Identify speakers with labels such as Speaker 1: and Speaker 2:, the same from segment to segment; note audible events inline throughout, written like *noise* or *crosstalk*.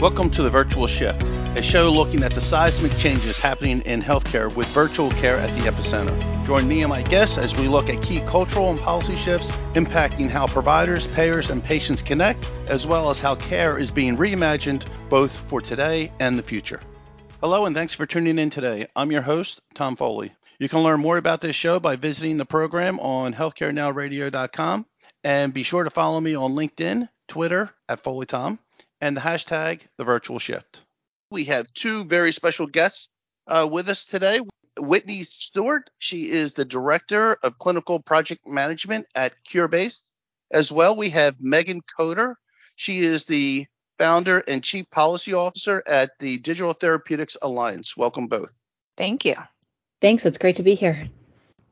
Speaker 1: Welcome to the Virtual Shift, a show looking at the seismic changes happening in healthcare with virtual care at the epicenter. Join me and my guests as we look at key cultural and policy shifts impacting how providers, payers, and patients connect, as well as how care is being reimagined both for today and the future. Hello, and thanks for tuning in today. I'm your host, Tom Foley. You can learn more about this show by visiting the program on healthcarenowradio.com and be sure to follow me on LinkedIn, Twitter at FoleyTom and the hashtag the virtual shift. We have two very special guests uh, with us today. Whitney Stewart, she is the Director of Clinical Project Management at Curebase. As well, we have Megan Coder. She is the founder and chief policy officer at the Digital Therapeutics Alliance. Welcome both.
Speaker 2: Thank you.
Speaker 3: Thanks. It's great to be here.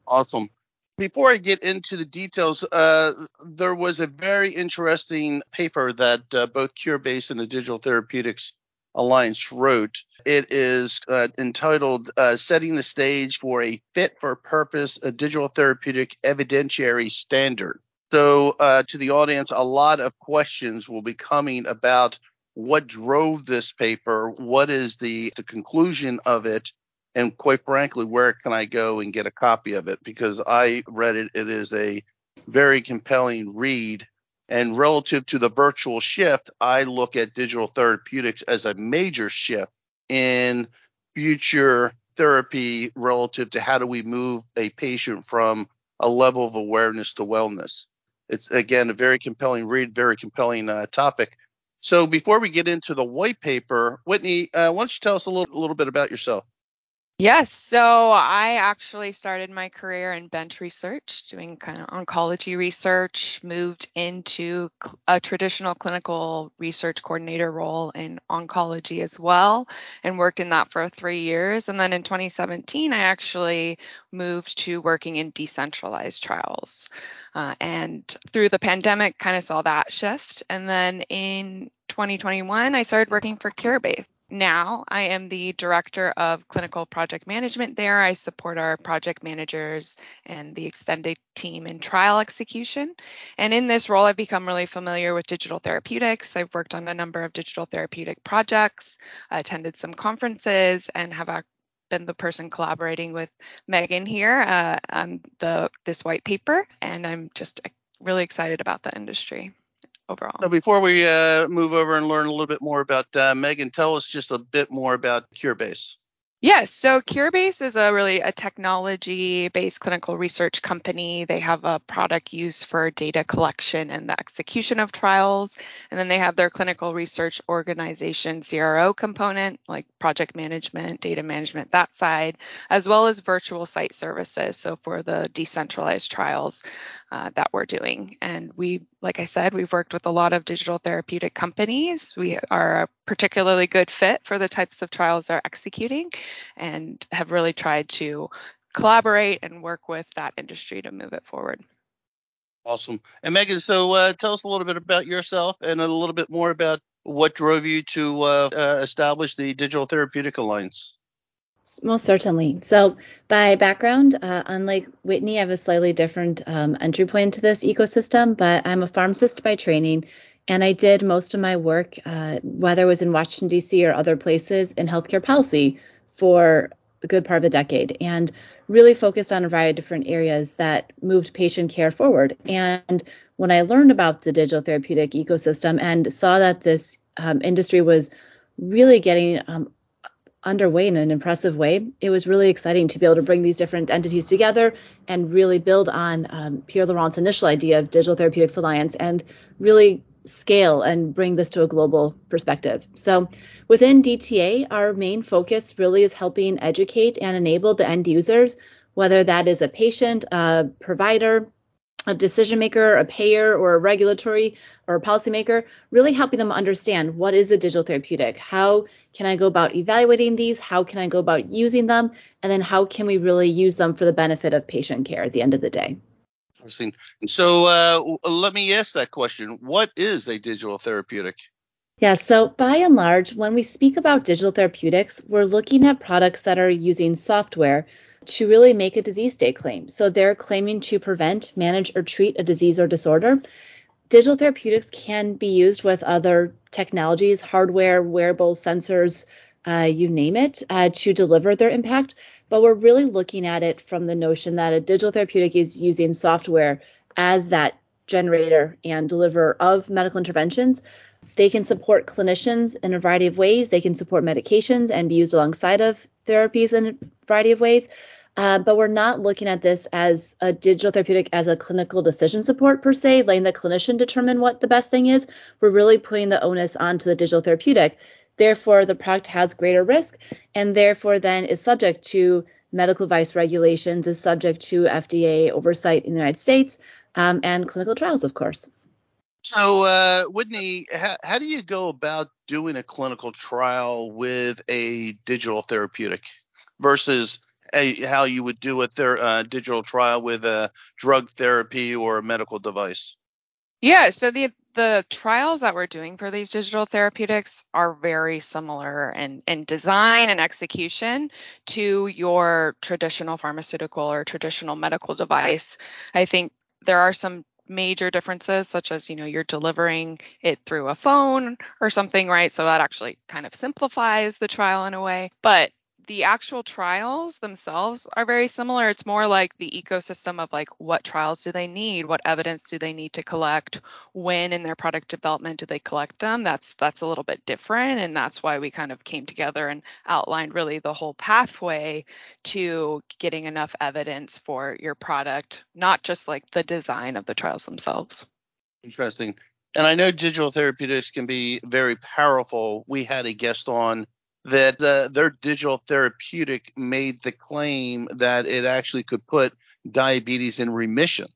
Speaker 1: Awesome before I get into the details, uh, there was a very interesting paper that uh, both Curebase and the Digital Therapeutics Alliance wrote. It is uh, entitled uh, Setting the Stage for a Fit for Purpose a Digital Therapeutic Evidentiary Standard. So, uh, to the audience, a lot of questions will be coming about what drove this paper, what is the, the conclusion of it, and quite frankly, where can I go and get a copy of it? Because I read it, it is a very compelling read. And relative to the virtual shift, I look at digital therapeutics as a major shift in future therapy relative to how do we move a patient from a level of awareness to wellness. It's again a very compelling read, very compelling uh, topic. So before we get into the white paper, Whitney, uh, why don't you tell us a little, a little bit about yourself?
Speaker 2: Yes, so I actually started my career in bench research, doing kind of oncology research, moved into a traditional clinical research coordinator role in oncology as well, and worked in that for three years. And then in 2017, I actually moved to working in decentralized trials. Uh, and through the pandemic, kind of saw that shift. And then in 2021, I started working for Curebase now I am the director of clinical project management there. I support our project managers and the extended team in trial execution. And in this role, I've become really familiar with digital therapeutics. I've worked on a number of digital therapeutic projects, attended some conferences, and have been the person collaborating with Megan here uh, on the this white paper. And I'm just really excited about the industry overall.
Speaker 1: So before we uh, move over and learn a little bit more about uh, Megan, tell us just a bit more about Curebase.
Speaker 2: Yes, so Curebase is a really a technology-based clinical research company. They have a product use for data collection and the execution of trials, and then they have their clinical research organization CRO component, like project management, data management, that side, as well as virtual site services. So for the decentralized trials uh, that we're doing, and we, like I said, we've worked with a lot of digital therapeutic companies. We are particularly good fit for the types of trials they're executing and have really tried to collaborate and work with that industry to move it forward.
Speaker 1: Awesome. And Megan, so uh, tell us a little bit about yourself and a little bit more about what drove you to uh, uh, establish the Digital Therapeutic Alliance.
Speaker 3: Most certainly. So, by background, uh, unlike Whitney, I have a slightly different um, entry point into this ecosystem, but I'm a pharmacist by training and I did most of my work, uh, whether it was in Washington, D.C. or other places, in healthcare policy for a good part of a decade and really focused on a variety of different areas that moved patient care forward. And when I learned about the digital therapeutic ecosystem and saw that this um, industry was really getting um, underway in an impressive way. It was really exciting to be able to bring these different entities together and really build on um, Pierre Leurent's initial idea of Digital Therapeutics Alliance and really scale and bring this to a global perspective. So within DTA, our main focus really is helping educate and enable the end users, whether that is a patient, a provider, a decision maker, a payer, or a regulatory or a policymaker, really helping them understand what is a digital therapeutic, how can I go about evaluating these, how can I go about using them, and then how can we really use them for the benefit of patient care at the end of the day.
Speaker 1: Interesting. So uh, let me ask that question. What is a digital therapeutic?
Speaker 3: Yeah, so by and large, when we speak about digital therapeutics, we're looking at products that are using software to really make a disease state claim. So they're claiming to prevent, manage, or treat a disease or disorder. digital therapeutics can be used with other technologies, hardware, wearables, sensors, uh, you name it, uh, to deliver their impact. But we're really looking at it from the notion that a digital therapeutic is using software as that generator and deliverer of medical interventions. They can support clinicians in a variety of ways. They can support medications and be used alongside of therapies in a variety of ways. Uh, but we're not looking at this as a digital therapeutic as a clinical decision support per se, letting the clinician determine what the best thing is. We're really putting the onus onto the digital therapeutic. Therefore, the product has greater risk and therefore then is subject to medical device regulations, is subject to FDA oversight in the United States um, and clinical trials, of course.
Speaker 1: So, uh, Whitney, how, how do you go about doing a clinical trial with a digital therapeutic versus a, how you would do a ther- uh, digital trial with a drug therapy or a medical device?
Speaker 2: Yeah, so the the trials that we're doing for these digital therapeutics are very similar in, in design and execution to your traditional pharmaceutical or traditional medical device. I think there are some major differences such as you know you're delivering it through a phone or something right so that actually kind of simplifies the trial in a way but the actual trials themselves are very similar. It's more like the ecosystem of like what trials do they need, what evidence do they need to collect, when in their product development do they collect them. That's that's a little bit different, and that's why we kind of came together and outlined really the whole pathway to getting enough evidence for your product, not just like the design of the trials themselves.
Speaker 1: Interesting. And I know digital therapeutics can be very powerful. We had a guest on that uh, their digital therapeutic made the claim that it actually could put diabetes in remission.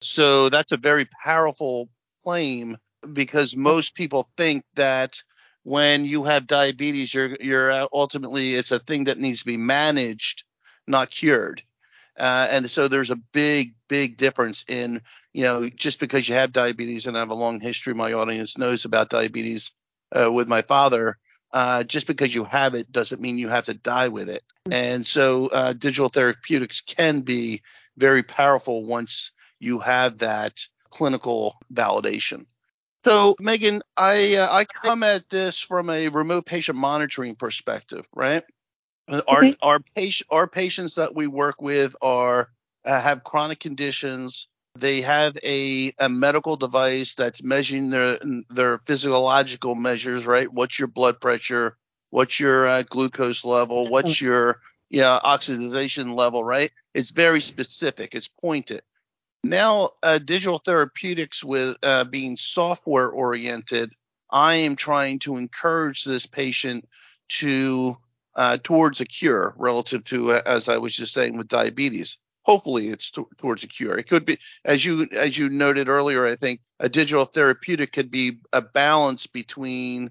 Speaker 1: So that's a very powerful claim because most people think that when you have diabetes, you're you're ultimately it's a thing that needs to be managed, not cured. Uh, and so there's a big, big difference in, you know, just because you have diabetes and I have a long history, my audience knows about diabetes uh, with my father uh, just because you have it doesn't mean you have to die with it. And so uh, digital therapeutics can be very powerful once you have that clinical validation. So, Megan, I uh, I come at this from a remote patient monitoring perspective, right? Okay. Our our patient our patients that we work with are uh, have chronic conditions they have a, a medical device that's measuring their their physiological measures, right? What's your blood pressure? What's your uh, glucose level? What's your you know, oxidation level, right? It's very specific. It's pointed. Now, uh, digital therapeutics with uh, being software oriented, I am trying to encourage this patient to uh, towards a cure relative to, uh, as I was just saying, with diabetes hopefully it's t- towards a cure. It could be, as you as you noted earlier, I think a digital therapeutic could be a balance between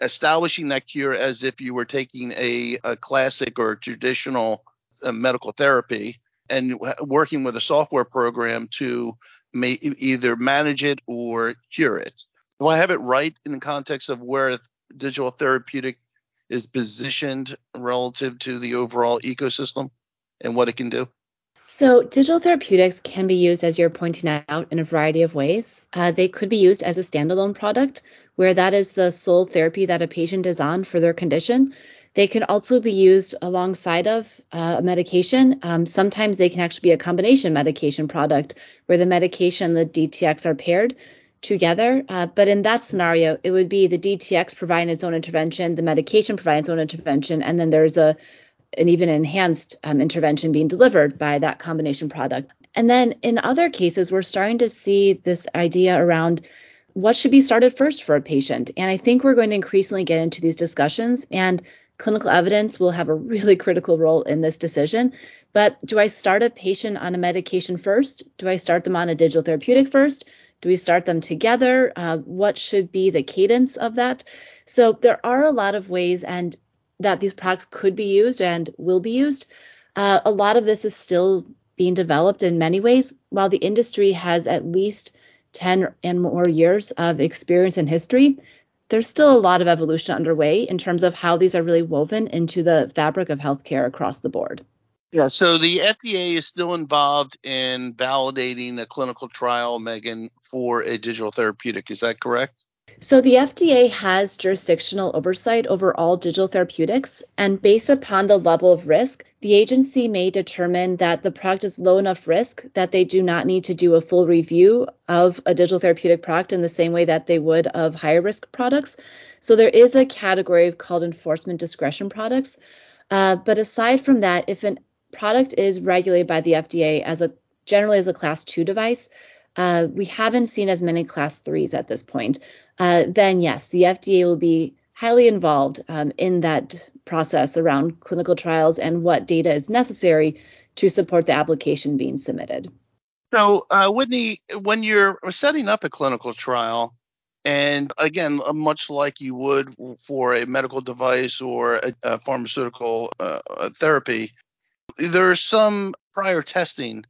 Speaker 1: establishing that cure as if you were taking a, a classic or traditional uh, medical therapy and working with a software program to may, either manage it or cure it. Do I have it right in the context of where digital therapeutic is positioned relative to the overall ecosystem and what it can do?
Speaker 3: So, digital therapeutics can be used, as you're pointing out, in a variety of ways. Uh, they could be used as a standalone product, where that is the sole therapy that a patient is on for their condition. They can also be used alongside of uh, a medication. Um, sometimes they can actually be a combination medication product, where the medication and the DTX are paired together. Uh, but in that scenario, it would be the DTX providing its own intervention, the medication providing its own intervention, and then there's a an even enhanced um, intervention being delivered by that combination product. And then in other cases, we're starting to see this idea around what should be started first for a patient. And I think we're going to increasingly get into these discussions, and clinical evidence will have a really critical role in this decision. But do I start a patient on a medication first? Do I start them on a digital therapeutic first? Do we start them together? Uh, what should be the cadence of that? So there are a lot of ways, and that these products could be used and will be used. Uh, a lot of this is still being developed in many ways, while the industry has at least 10 and more years of experience and history. There's still a lot of evolution underway in terms of how these are really woven into the fabric of healthcare across the board.
Speaker 1: Yeah, so the FDA is still involved in validating a clinical trial, Megan, for a digital therapeutic. Is that correct?
Speaker 3: So the FDA has jurisdictional oversight over all digital therapeutics, and based upon the level of risk, the agency may determine that the product is low enough risk that they do not need to do a full review of a digital therapeutic product in the same way that they would of higher risk products. So there is a category called enforcement discretion products. Uh, but aside from that, if a product is regulated by the FDA as a generally as a class two device, uh, we haven't seen as many class threes at this point. Uh, then yes, the FDA will be highly involved um, in that process around clinical trials and what data is necessary to support the application being submitted.
Speaker 1: So, uh, Whitney, when you're setting up a clinical trial, and again, uh, much like you would for a medical device or a, a pharmaceutical uh, therapy, there's some prior testing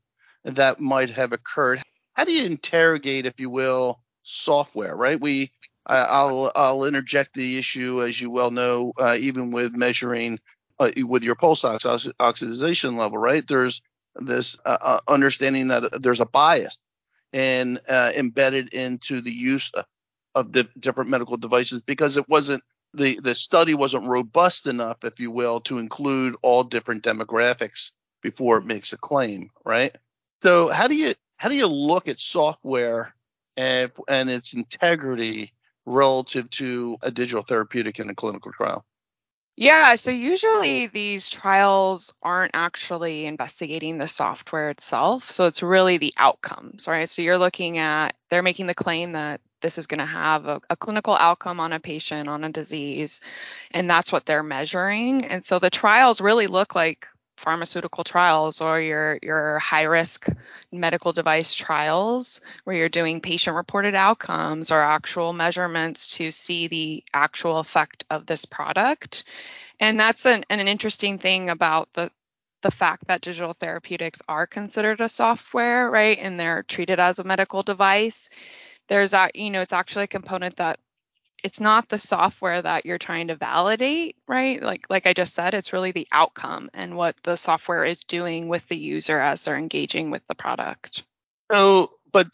Speaker 1: that might have occurred. How do you interrogate, if you will, software? Right? We, I'll I'll interject the issue, as you well know, uh, even with measuring uh, with your pulse ox- oxidation level. Right? There's this uh, uh understanding that there's a bias and uh, embedded into the use of the different medical devices because it wasn't the the study wasn't robust enough, if you will, to include all different demographics before it makes a claim, right? So how do you how do you look at software and and its integrity relative to a digital therapeutic in a clinical trial?
Speaker 2: Yeah, so usually these trials aren't actually investigating the software itself. So it's really the outcomes, right? So you're looking at, they're making the claim that this is going to have a, a, clinical outcome on a patient, on a disease, and that's what they're measuring. And so the trials really look like pharmaceutical trials or your your high risk medical device trials where you're doing patient reported outcomes or actual measurements to see the actual effect of this product. And that's an, an interesting thing about the the fact that digital therapeutics are considered a software right and they're treated as a medical device. There's that you know it's actually a component that it's not the software that you're trying to validate right? Like like i just said it's really the outcome and what the software is doing with the user as they're engaging with the product.
Speaker 1: So but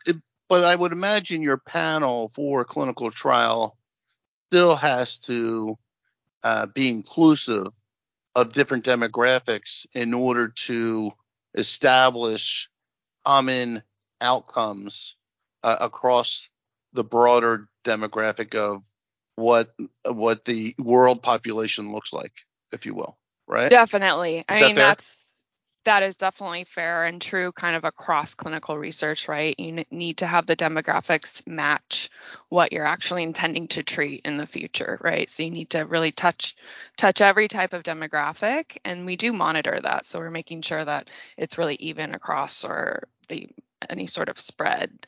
Speaker 1: but i would imagine your panel for clinical trial still has to uh, be inclusive of different demographics in order to establish common outcomes uh, across the broader demographic of what what the world population looks like, if you will, right?
Speaker 2: Definitely. Is I mean, that that's that is definitely fair and true kind of across clinical research, right? You need to have the demographics match what you're actually intending to treat in the future, right? So you need to really touch touch every type of demographic and we do monitor that. So we're making sure that it's really even across or the any sort of spread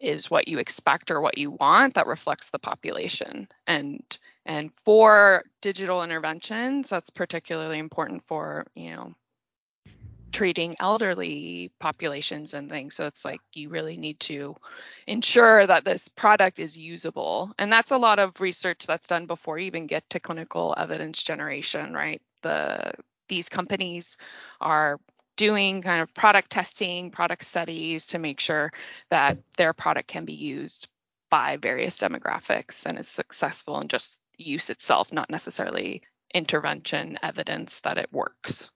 Speaker 2: is what you expect or what you want that reflects the population. And and for digital interventions that's particularly important for you know treating elderly populations and things. So it's like you really need to ensure that this product is usable. And that's a lot of research that's done before you even get to clinical evidence generation right? The these companies are doing kind of product testing, product studies to make sure that their product can be used by various demographics and is successful in just use itself, not necessarily intervention evidence that it works.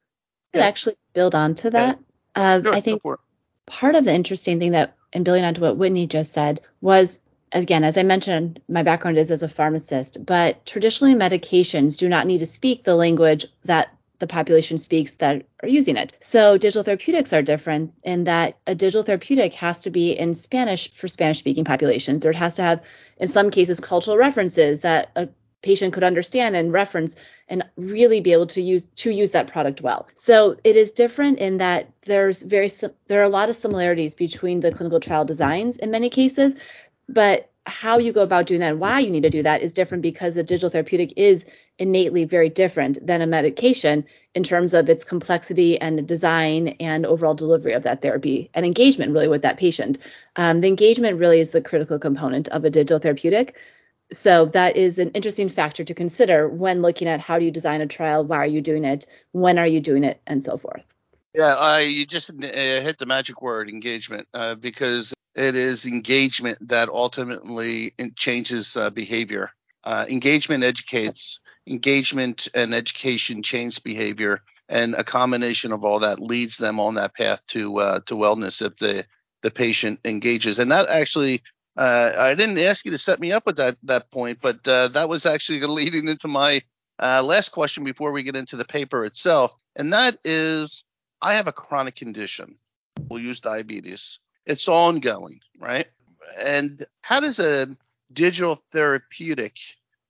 Speaker 3: Could actually build on to that. Uh,
Speaker 1: sure,
Speaker 3: I think part of the interesting thing that, and building on to what Whitney just said, was again, as I mentioned, my background is as a pharmacist, but traditionally medications do not need to speak the language that the population speaks that are using it. So digital therapeutics are different in that a digital therapeutic has to be in Spanish for Spanish speaking populations, or it has to have, in some cases, cultural references that a patient could understand and reference and really be able to use to use that product well. So it is different in that there's very there are a lot of similarities between the clinical trial designs in many cases, but how you go about doing that and why you need to do that is different because a digital therapeutic is innately very different than a medication in terms of its complexity and design and overall delivery of that therapy and engagement really with that patient. Um, the engagement really is the critical component of a digital therapeutic. So that is an interesting factor to consider when looking at how do you design a trial, why are you doing it, when are you doing it, and so forth.
Speaker 1: Yeah, I you just uh, hit the magic word engagement uh, because it is engagement that ultimately changes uh, behavior. Uh, engagement educates. Engagement and education change behavior, and a combination of all that leads them on that path to uh, to wellness if the the patient engages. And that actually, uh, I didn't ask you to set me up with that that point, but uh, that was actually *laughs* leading into my uh, last question before we get into the paper itself, and that is, I have a chronic condition. We'll use diabetes. It's ongoing, right? And how does a digital therapeutic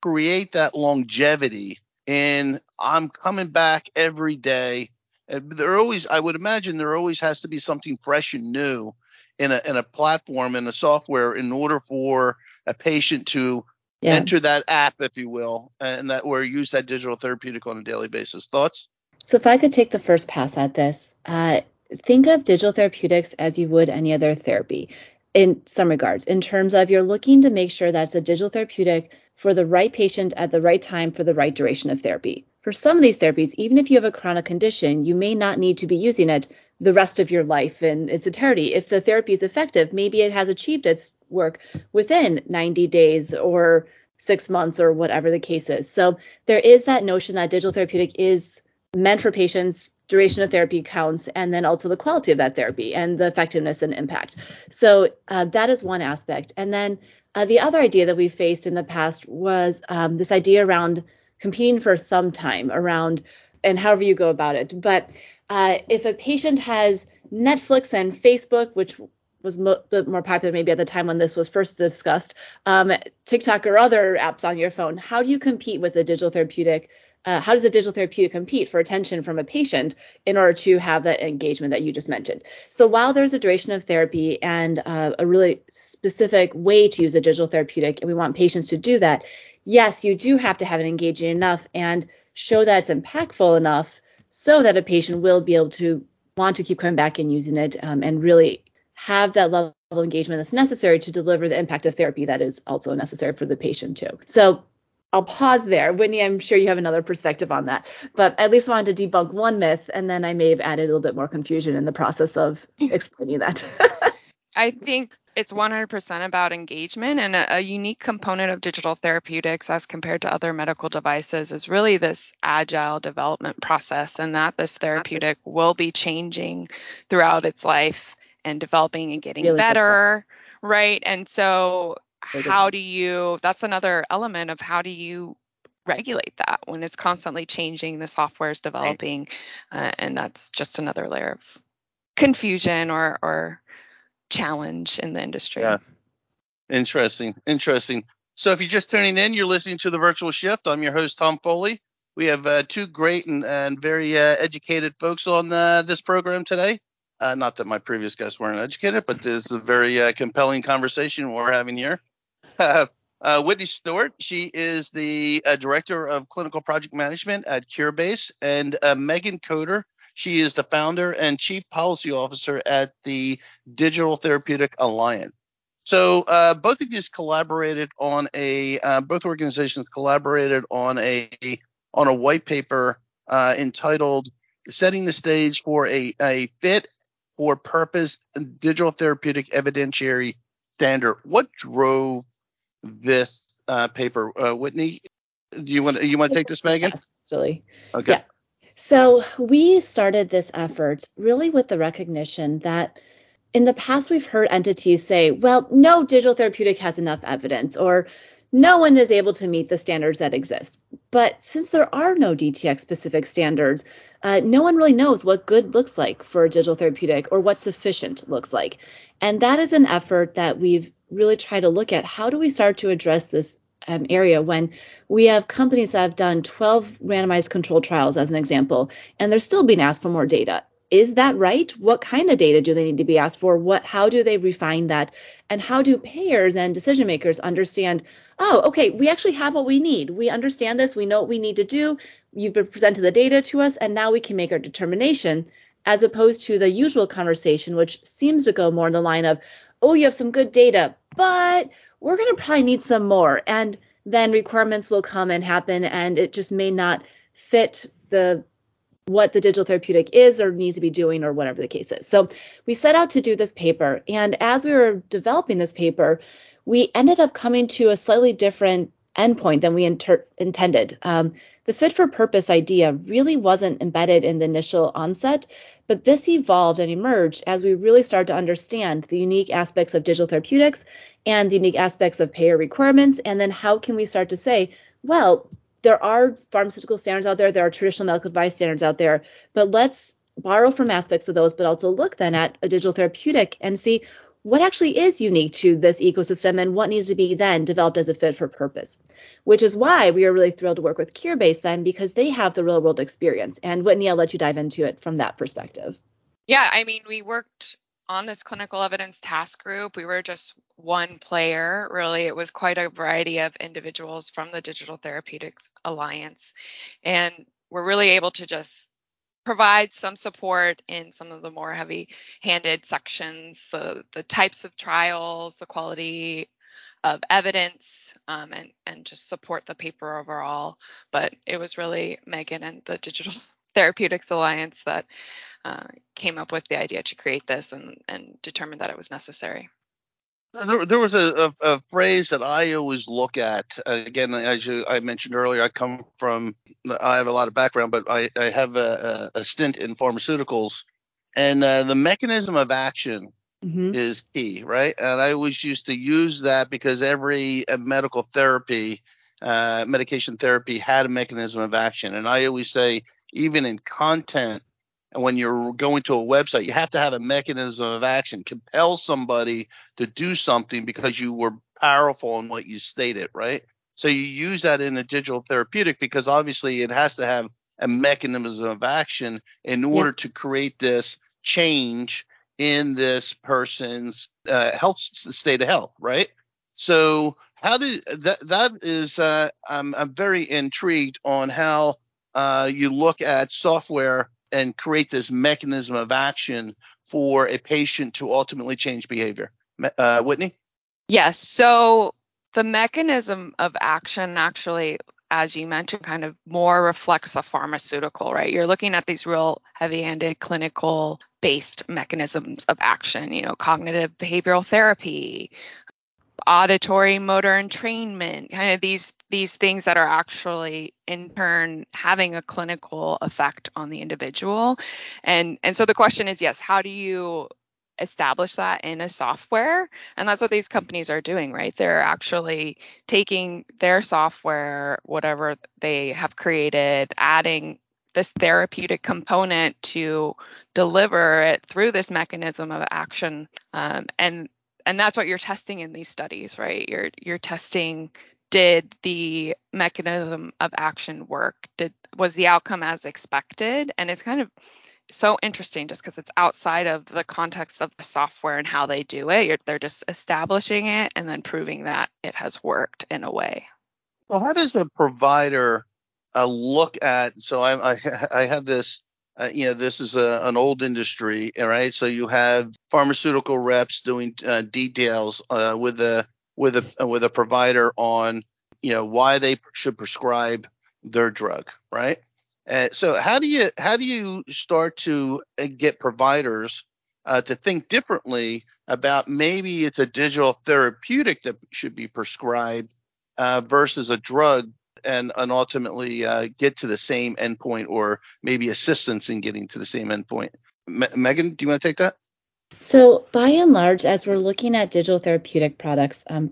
Speaker 1: create that longevity in I'm coming back every day? There always, I would imagine, there always has to be something fresh and new in a in a platform in a software in order for a patient to yeah. enter that app, if you will, and that or use that digital therapeutic on a daily basis. Thoughts?
Speaker 3: So, if I could take the first pass at this, uh, think of digital therapeutics as you would any other therapy in some regards, in terms of you're looking to make sure that's a digital therapeutic for the right patient at the right time for the right duration of therapy. For some of these therapies, even if you have a chronic condition, you may not need to be using it the rest of your life in its entirety. If the therapy is effective, maybe it has achieved its work within 90 days or six months or whatever the case is. So there is that notion that digital therapeutic is meant for patients duration of therapy counts and then also the quality of that therapy and the effectiveness and impact. So uh, that is one aspect. And then uh, the other idea that we faced in the past was um, this idea around competing for thumb time around and however you go about it. But uh, if a patient has netflix and facebook which was mo- more popular maybe at the time when this was first discussed um, tiktok or other apps on your phone how do you compete with a digital therapeutic uh, how does a digital therapeutic compete for attention from a patient in order to have that engagement that you just mentioned? So while there's a duration of therapy and uh, a really specific way to use a digital therapeutic, and we want patients to do that, yes, you do have to have it engaging enough and show that it's impactful enough so that a patient will be able to want to keep coming back and using it um, and really have that level of engagement that's necessary to deliver the impact of therapy that is also necessary for the patient too. So I'll pause there. Whitney, I'm sure you have another perspective on that, but at least wanted to debunk one myth, and then I may have added a little bit more confusion in the process of *laughs* explaining that.
Speaker 2: I think it's 100% about engagement, and a, a, unique component of digital therapeutics as compared to other medical devices is really this agile development process, and that this therapeutic will be changing throughout its life and developing and getting really better, right? And so how do you that's another element of how do you regulate that when it's constantly changing the software is developing right. uh, and that's just another layer of confusion or or challenge in the industry.
Speaker 1: Yeah. Interesting interesting. So if you're just tuning in you're listening to the virtual shift. I'm your host tom foley. We have uh, two great and, and very uh, educated folks on uh, this program today. Uh, not that my previous guests weren't educated, but this is a very uh, compelling conversation we're having here. *laughs* Uh, Whitney Stewart, she is the uh, director of clinical project management at Curebase, and uh, Megan Coder, she is the founder and chief policy officer at the Digital Therapeutic Alliance. So uh, both of you collaborated on a uh, both organizations collaborated on a on a white paper entitled "Setting the Stage for a, a Fit for Purpose Digital Therapeutic Evidentiary Standard." What drove this uh, paper. Uh, Whitney, do you want you want to take this, Megan?
Speaker 3: Actually,
Speaker 1: okay. Yeah.
Speaker 3: So we started this effort really with the recognition that in the past we've heard entities say, "Well, no digital therapeutic has enough evidence," or no one is able to meet the standards that exist. But since there are no DTX specific standards, uh, no one really knows what good looks like for a digital therapeutic or what sufficient looks like. And that is an effort that we've really tried to look at. How do we start to address this um, area when we have companies that have done 12 randomized control trials, as an example, and they're still being asked for more data? Is that right? What kind of data do they need to be asked for? What how do they refine that? And how do payers and decision makers understand, oh, okay, we actually have what we need. We understand this, we know what we need to do. You've presented the data to us, and now we can make our determination, as opposed to the usual conversation, which seems to go more in the line of, oh, you have some good data, but we're gonna probably need some more. And then requirements will come and happen, and it just may not fit the what the digital therapeutic is or needs to be doing or whatever the case is. So we set out to do this paper. And as we were developing this paper, we ended up coming to a slightly different endpoint than we inter- intended. Um, the fit for purpose idea really wasn't embedded in the initial onset, but this evolved and emerged as we really started to understand the unique aspects of digital therapeutics and the unique aspects of payer requirements. And then how can we start to say, well, there are pharmaceutical standards out there, there are traditional medical device standards out there, but let's borrow from aspects of those, but also look then at a digital therapeutic and see what actually is unique to this ecosystem and what needs to be then developed as a fit for purpose which is why we are really thrilled to work with curebase then because they have the real world experience. And whitney i'll let you dive into it from that perspective.
Speaker 2: Yeah i mean we worked on this clinical evidence task group. We were just one player really it was quite a variety of individuals from the digital therapeutics alliance and we're really able to just provide some support in some of the more heavy handed sections, the, the types of trials, the quality of evidence, um, and, and just support the paper overall. But it was really Megan and the Digital *laughs* Therapeutics Alliance that uh, came up with the idea to create this and, and determined that it was necessary.
Speaker 1: There, there was a, a, a, phrase that I always look at. Uh, again, as you, I mentioned earlier, I come from, I have a lot of background, but I, I have a, a, stint in pharmaceuticals. And uh, the mechanism of action mm-hmm. is key, right? And I always used to use that because every uh, medical therapy, uh, medication therapy had a mechanism of action. And I always say, even in content, and when you're going to a website, you have to have a mechanism of action, compel somebody to do something because you were powerful in what you stated, right? So you use that in a digital therapeutic because obviously it has to have a mechanism of action in order yeah. to create this change in this person's uh, health state of health, right? So how did that? That is, uh, I'm I'm very intrigued on how uh, you look at software and create this mechanism of action for a patient to ultimately change behavior. Uh, Whitney?
Speaker 2: Yes. So the mechanism of action actually, as you mentioned, kind of more reflects a pharmaceutical, right? You're looking at these real heavy handed clinical based mechanisms of action, you know, cognitive behavioral therapy, auditory motor entrainment, kind of these these things that are actually in turn having a clinical effect on the individual. And and so the question is yes, how do you establish that in a software? And that's what these companies are doing right? They're actually taking their software whatever they have created adding this therapeutic component to deliver it through this mechanism of action um, and and that's what you're testing in these studies right? You're you're testing did the mechanism of action work? Did was the outcome as expected? And it's kind of so interesting just because it's outside of the context of the software and how they do it. You're, they're just establishing it and then proving that it has worked in a way.
Speaker 1: Well how does the provider uh, look at so I, I, *laughs* I have this uh, you know, this is a, an old industry, right? So you have pharmaceutical reps doing uh, details uh, with a with a with a provider on, you know, why they should prescribe their drug, right? so how do you how do you start to uh, get providers uh, to think differently about maybe it's a digital therapeutic that should be prescribed uh, versus a drug and and ultimately uh, get to the same endpoint or maybe assistance in getting to the same endpoint. Me- Megan, do you want to take that?
Speaker 3: So, by and large, as we're looking at digital therapeutic products, um,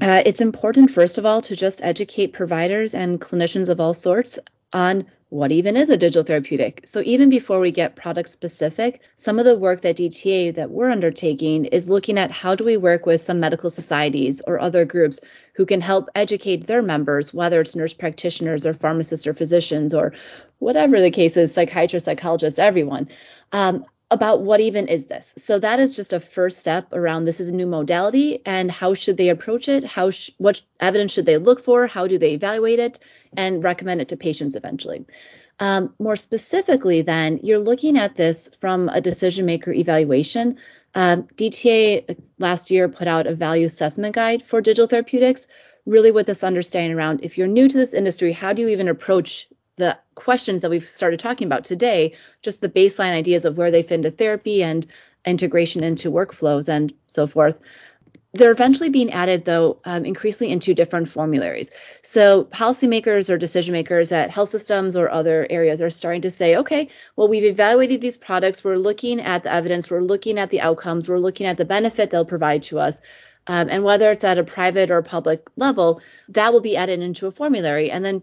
Speaker 3: uh, it's important, first of all, to just educate providers and clinicians of all sorts on what even is a digital therapeutic? So even before we get product specific, some of the work that DTA that we're undertaking is looking at how do we work with some medical societies or other groups who can help educate their members, whether it's nurse practitioners or pharmacists or physicians or whatever the case is, psychiatrists, psychologists, everyone, um, about what even is this. So that is just a first step around this is a new modality and how should they approach it? How sh- what evidence should they look for? How do they evaluate it and recommend it to patients eventually? Um, more specifically, then you're looking at this from a decision maker evaluation. Um, DTA last year put out a value assessment guide for digital therapeutics, really with this understanding around if you're new to this industry, how do you even approach the questions that we've started talking about today, just the baseline ideas of where they fit into therapy and integration into workflows and so forth. They're eventually being added, though, um, increasingly into different formularies. So, policymakers or decision makers at health systems or other areas are starting to say, okay, well, we've evaluated these products. We're looking at the evidence. We're looking at the outcomes. We're looking at the benefit they'll provide to us. Um, and whether it's at a private or public level, that will be added into a formulary. And then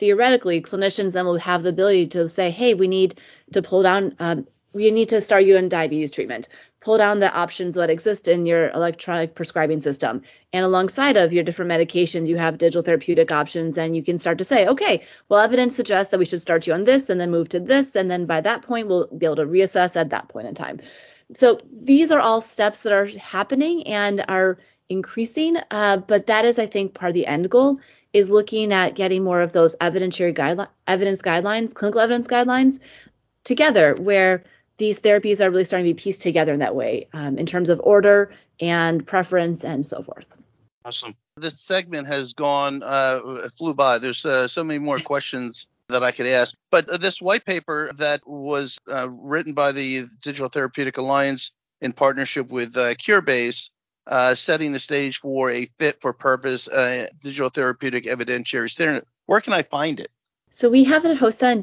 Speaker 3: theoretically, clinicians then will have the ability to say, hey, we need to pull down um, you need to start you in diabetes treatment. Pull down the options that exist in your electronic prescribing system. And alongside of your different medications you have digital therapeutic options and you can start to say okay well evidence suggests that we should start you on this and then move to this and then by that point we'll be able to reassess at that point in time. So these are all steps that are happening and are increasing uh, but that is i think part of the end goal is looking at getting more of those evidentiary guidelines evidence guidelines clinical evidence guidelines together where these therapies are really starting to be pieced together in that way um, in terms of order and preference and so forth.
Speaker 1: Awesome. This segment has gone, uh, flew by. There's uh, so many more questions that I could ask. But this white paper that was uh, written by the Digital Therapeutic Alliance in partnership with uh, Curebase, uh, setting the stage for a fit for purpose uh, digital therapeutic evidentiary standard. Where can I find it?
Speaker 3: So we have it hosted on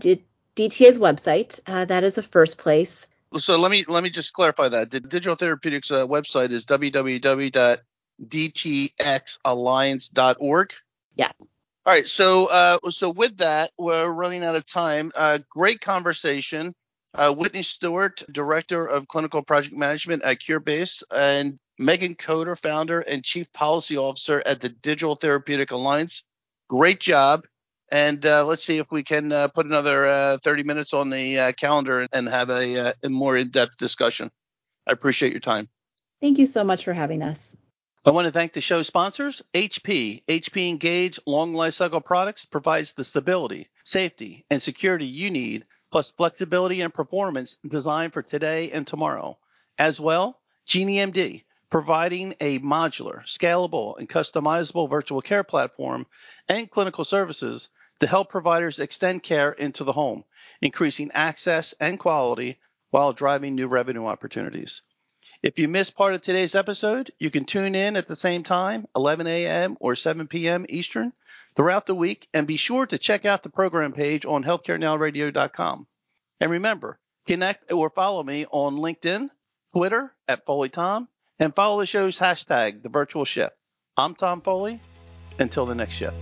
Speaker 3: DTA's website. Uh, that is a first place.
Speaker 1: So let me let me just clarify that. The Digital Therapeutics uh, website is www.dtxalliance.org.
Speaker 3: Yeah.
Speaker 1: All right. So uh, so with that, we're running out of time. Uh, great conversation. Uh, Whitney Stewart, Director of Clinical Project Management at Curebase, and Megan Coder, Founder and Chief Policy Officer at the Digital Therapeutic Alliance. Great job. And uh, let's see if we can uh, put another uh, 30 minutes on the uh, calendar and have a, uh, a more in depth discussion. I appreciate your time.
Speaker 3: Thank you so much for having us.
Speaker 1: I want to thank the show sponsors, HP. HP Engage Long Lifecycle Products provides the stability, safety, and security you need, plus flexibility and performance designed for today and tomorrow. As well, GenieMD, providing a modular, scalable, and customizable virtual care platform and clinical services to help providers extend care into the home, increasing access and quality while driving new revenue opportunities. If you missed part of today's episode, you can tune in at the same time, 11 a.m. or 7 p.m. Eastern, throughout the week, and be sure to check out the program page on healthcarenowradio.com. And remember, connect or follow me on LinkedIn, Twitter at FoleyTom, and follow the show's hashtag, The Virtual Shift. I'm Tom Foley. Until the next shift.